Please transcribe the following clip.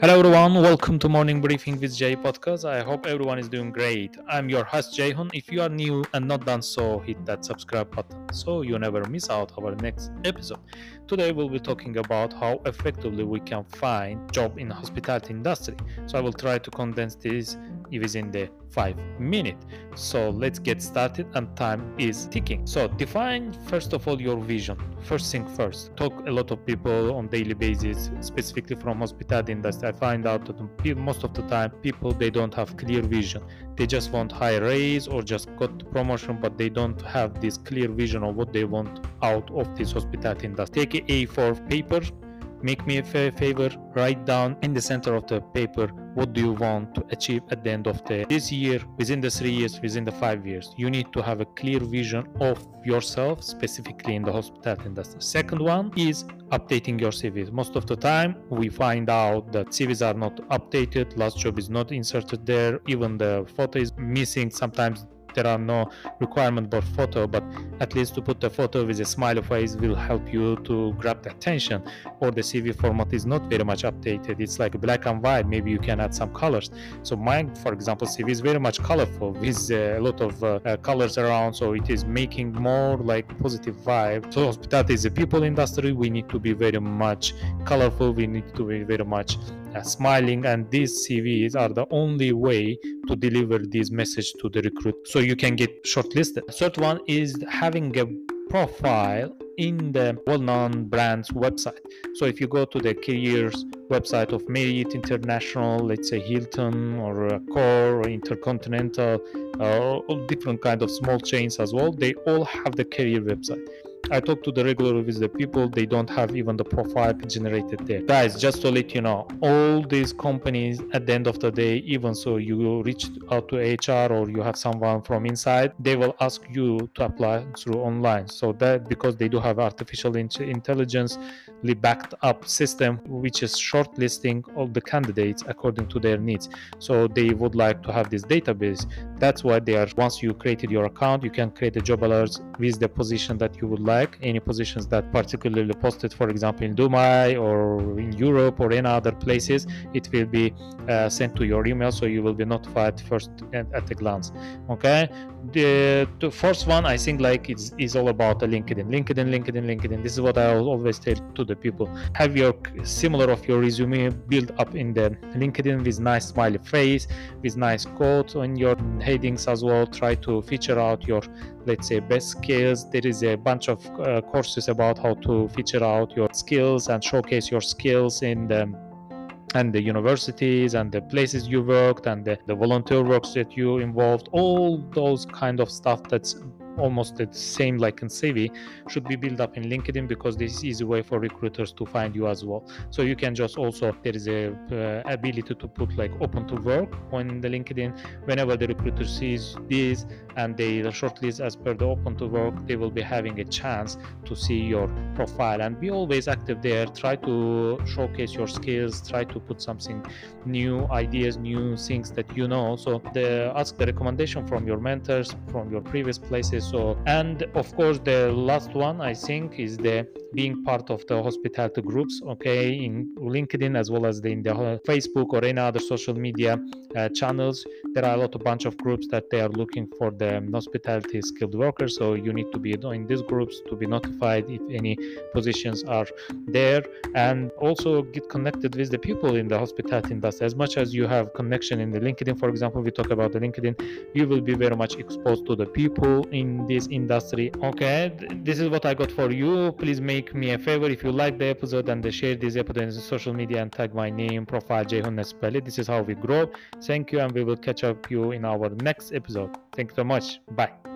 Hello, everyone. Welcome to Morning Briefing with Jay podcast. I hope everyone is doing great. I'm your host, Jeyhun. If you are new and not done so, hit that subscribe button so you never miss out our next episode. Today, we'll be talking about how effectively we can find job in hospitality industry. So I will try to condense this within the five minutes. So let's get started and time is ticking. So define first of all your vision. First thing first. Talk a lot of people on daily basis, specifically from hospitality industry. I find out that most of the time people they don't have clear vision. They just want high raise or just got promotion, but they don't have this clear vision of what they want out of this hospitality industry. Take a A4 paper make me a favor write down in the center of the paper what do you want to achieve at the end of the this year within the three years within the five years. You need to have a clear vision of yourself specifically in the hospitality industry. Second one is updating your cvs most of the time we find out that cvs are not updated last job is not inserted there even the photo is missing sometimes there are no requirement for photo but at least to put the photo with a smiley face will help you to grab the attention or the cv format is not very much updated. It's like black and white. Maybe you can add some colors. So mine for example cv is very much colorful with a lot of uh, uh, colors around so it is making more like positive vibe. So hospitality is a people industry. We need to be very much colorful. We need to be very much uh, smiling and these cvs are the only way to deliver this message to the recruit. So you can get shortlisted. Third one is having a profile in the well-known brand's website. So if you go to the careers website of marriott international let's say hilton or accor or intercontinental uh, all different kind of small chains as well they all have the career website I talk to the regular with the people, they don't have even the profile generated there. Guys, just to let you know, all these companies at the end of the day, even so you reach out to HR or you have someone from inside, they will ask you to apply through online. So that because they do have artificial intelligence backed up system which is shortlisting all the candidates according to their needs. So they would like to have this database. That's why they are once you created your account, you can create a job alerts with the position that you would like any positions that particularly posted for example in dubai or in europe or in other places it will be uh, sent to your email so you will be notified first at, at a glance. Okay? The, the first one i think like it's is all about the linkedin. Linkedin linkedin linkedin. This is what i always tell to the people. Have your similar of your resume built up in the linkedin with nice smiley face with nice quotes on your headings as well. Try to feature out your let's say best skills. There is a bunch of uh, courses about how to feature out your skills and showcase your skills in the and the universities and the places you worked and the, the volunteer works that you involved all those kind of stuff that's almost the same like in CV should be built up in LinkedIn because this is easy way for recruiters to find you as well. So you can just also there is a uh, ability to put like open to work on the LinkedIn. Whenever the recruiter sees this and they shortlist as per the open to work, they will be having a chance to see your profile and be always active there. Try to showcase your skills. Try to put something new ideas, new things that you know. So the ask the recommendation from your mentors, from your previous places so and of course the last one i think is the being part of the hospitality groups okay in linkedin as well as the, in the facebook or any other social media uh, channels. There are a lot of bunch of groups that they are looking for the hospitality skilled workers. So you need to be in these groups to be notified if any positions are there. And also get connected with the people in the hospitality industry. As much as you have connection in the linkedin for example we talk about the linkedin you will be very much exposed to the people in this industry. Okay this is what i got for you. Please make me a favor if you like the episode and share this episode in social media and tag my name profile Jeyhun Nasibbayli. this is how we grow. Thank you and we will catch up you in our next episode. Thank you so much. Bye